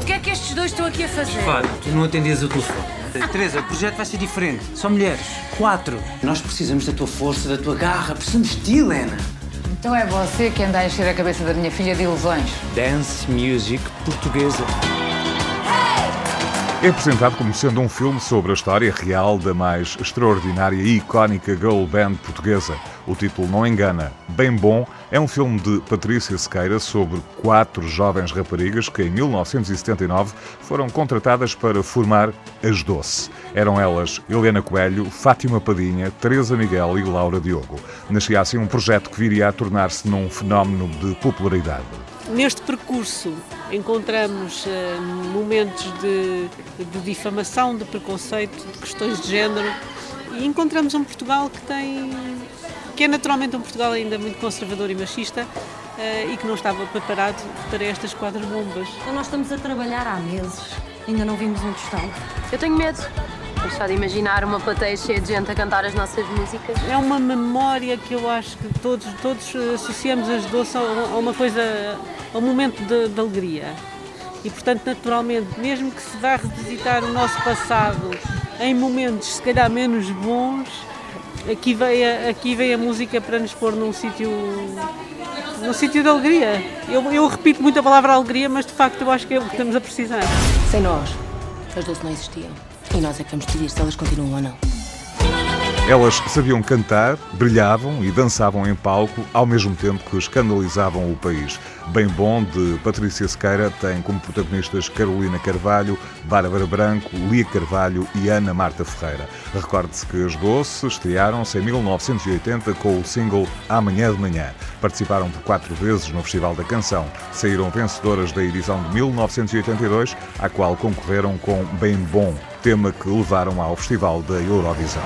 O que é que estes dois estão aqui a fazer? Claro, tu não atendias o telefone. Teresa, o projeto vai ser diferente. São mulheres. Quatro. Nós precisamos da tua força, da tua garra. Precisamos de ti, Helena. Então é você que anda a encher a cabeça da minha filha de ilusões. Dance music portuguesa. É apresentado como sendo um filme sobre a história real da mais extraordinária e icónica girl band portuguesa. O título não engana. Bem Bom é um filme de Patrícia Sequeira sobre quatro jovens raparigas que em 1979 foram contratadas para formar as Doce. Eram elas Helena Coelho, Fátima Padinha, Teresa Miguel e Laura Diogo. Nascia assim um projeto que viria a tornar-se num fenómeno de popularidade. Neste percurso encontramos uh, momentos de, de, difamação, de preconceito, de questões de género e encontramos um Portugal que tem que é naturalmente um Portugal ainda muito conservador e machista uh, e que não estava preparado para estas quadras bombas. Então nós estamos a trabalhar há meses, ainda não vimos um tostão. Eu tenho medo. Só de imaginar uma plateia cheia de gente a cantar as nossas músicas. É uma memória que eu acho que todos, todos associamos as doces a uma coisa, a um momento de, de alegria. E, portanto, naturalmente, mesmo que se vá revisitar o nosso passado em momentos, se calhar, menos bons, aqui veio, aqui veio a música para nos pôr num sítio num sítio de alegria. Eu, eu repito muito a palavra alegria, mas de facto eu acho que é o que estamos a precisar. Sem nós, as doces não existiam. E nós é que vamos decidir se elas continuam ou não. Elas sabiam cantar, brilhavam e dançavam em palco ao mesmo tempo que escandalizavam o país. Bem Bom, de Patrícia Sequeira, tem como protagonistas Carolina Carvalho, Bárbara Branco, Lia Carvalho e Ana Marta Ferreira. Recorde-se que as Doce estrearam-se em 1980 com o single Amanhã de Manhã. Participaram por quatro vezes no Festival da Canção. Saíram vencedoras da edição de 1982, à qual concorreram com Bem Bom, tema que levaram ao Festival da Eurovisão.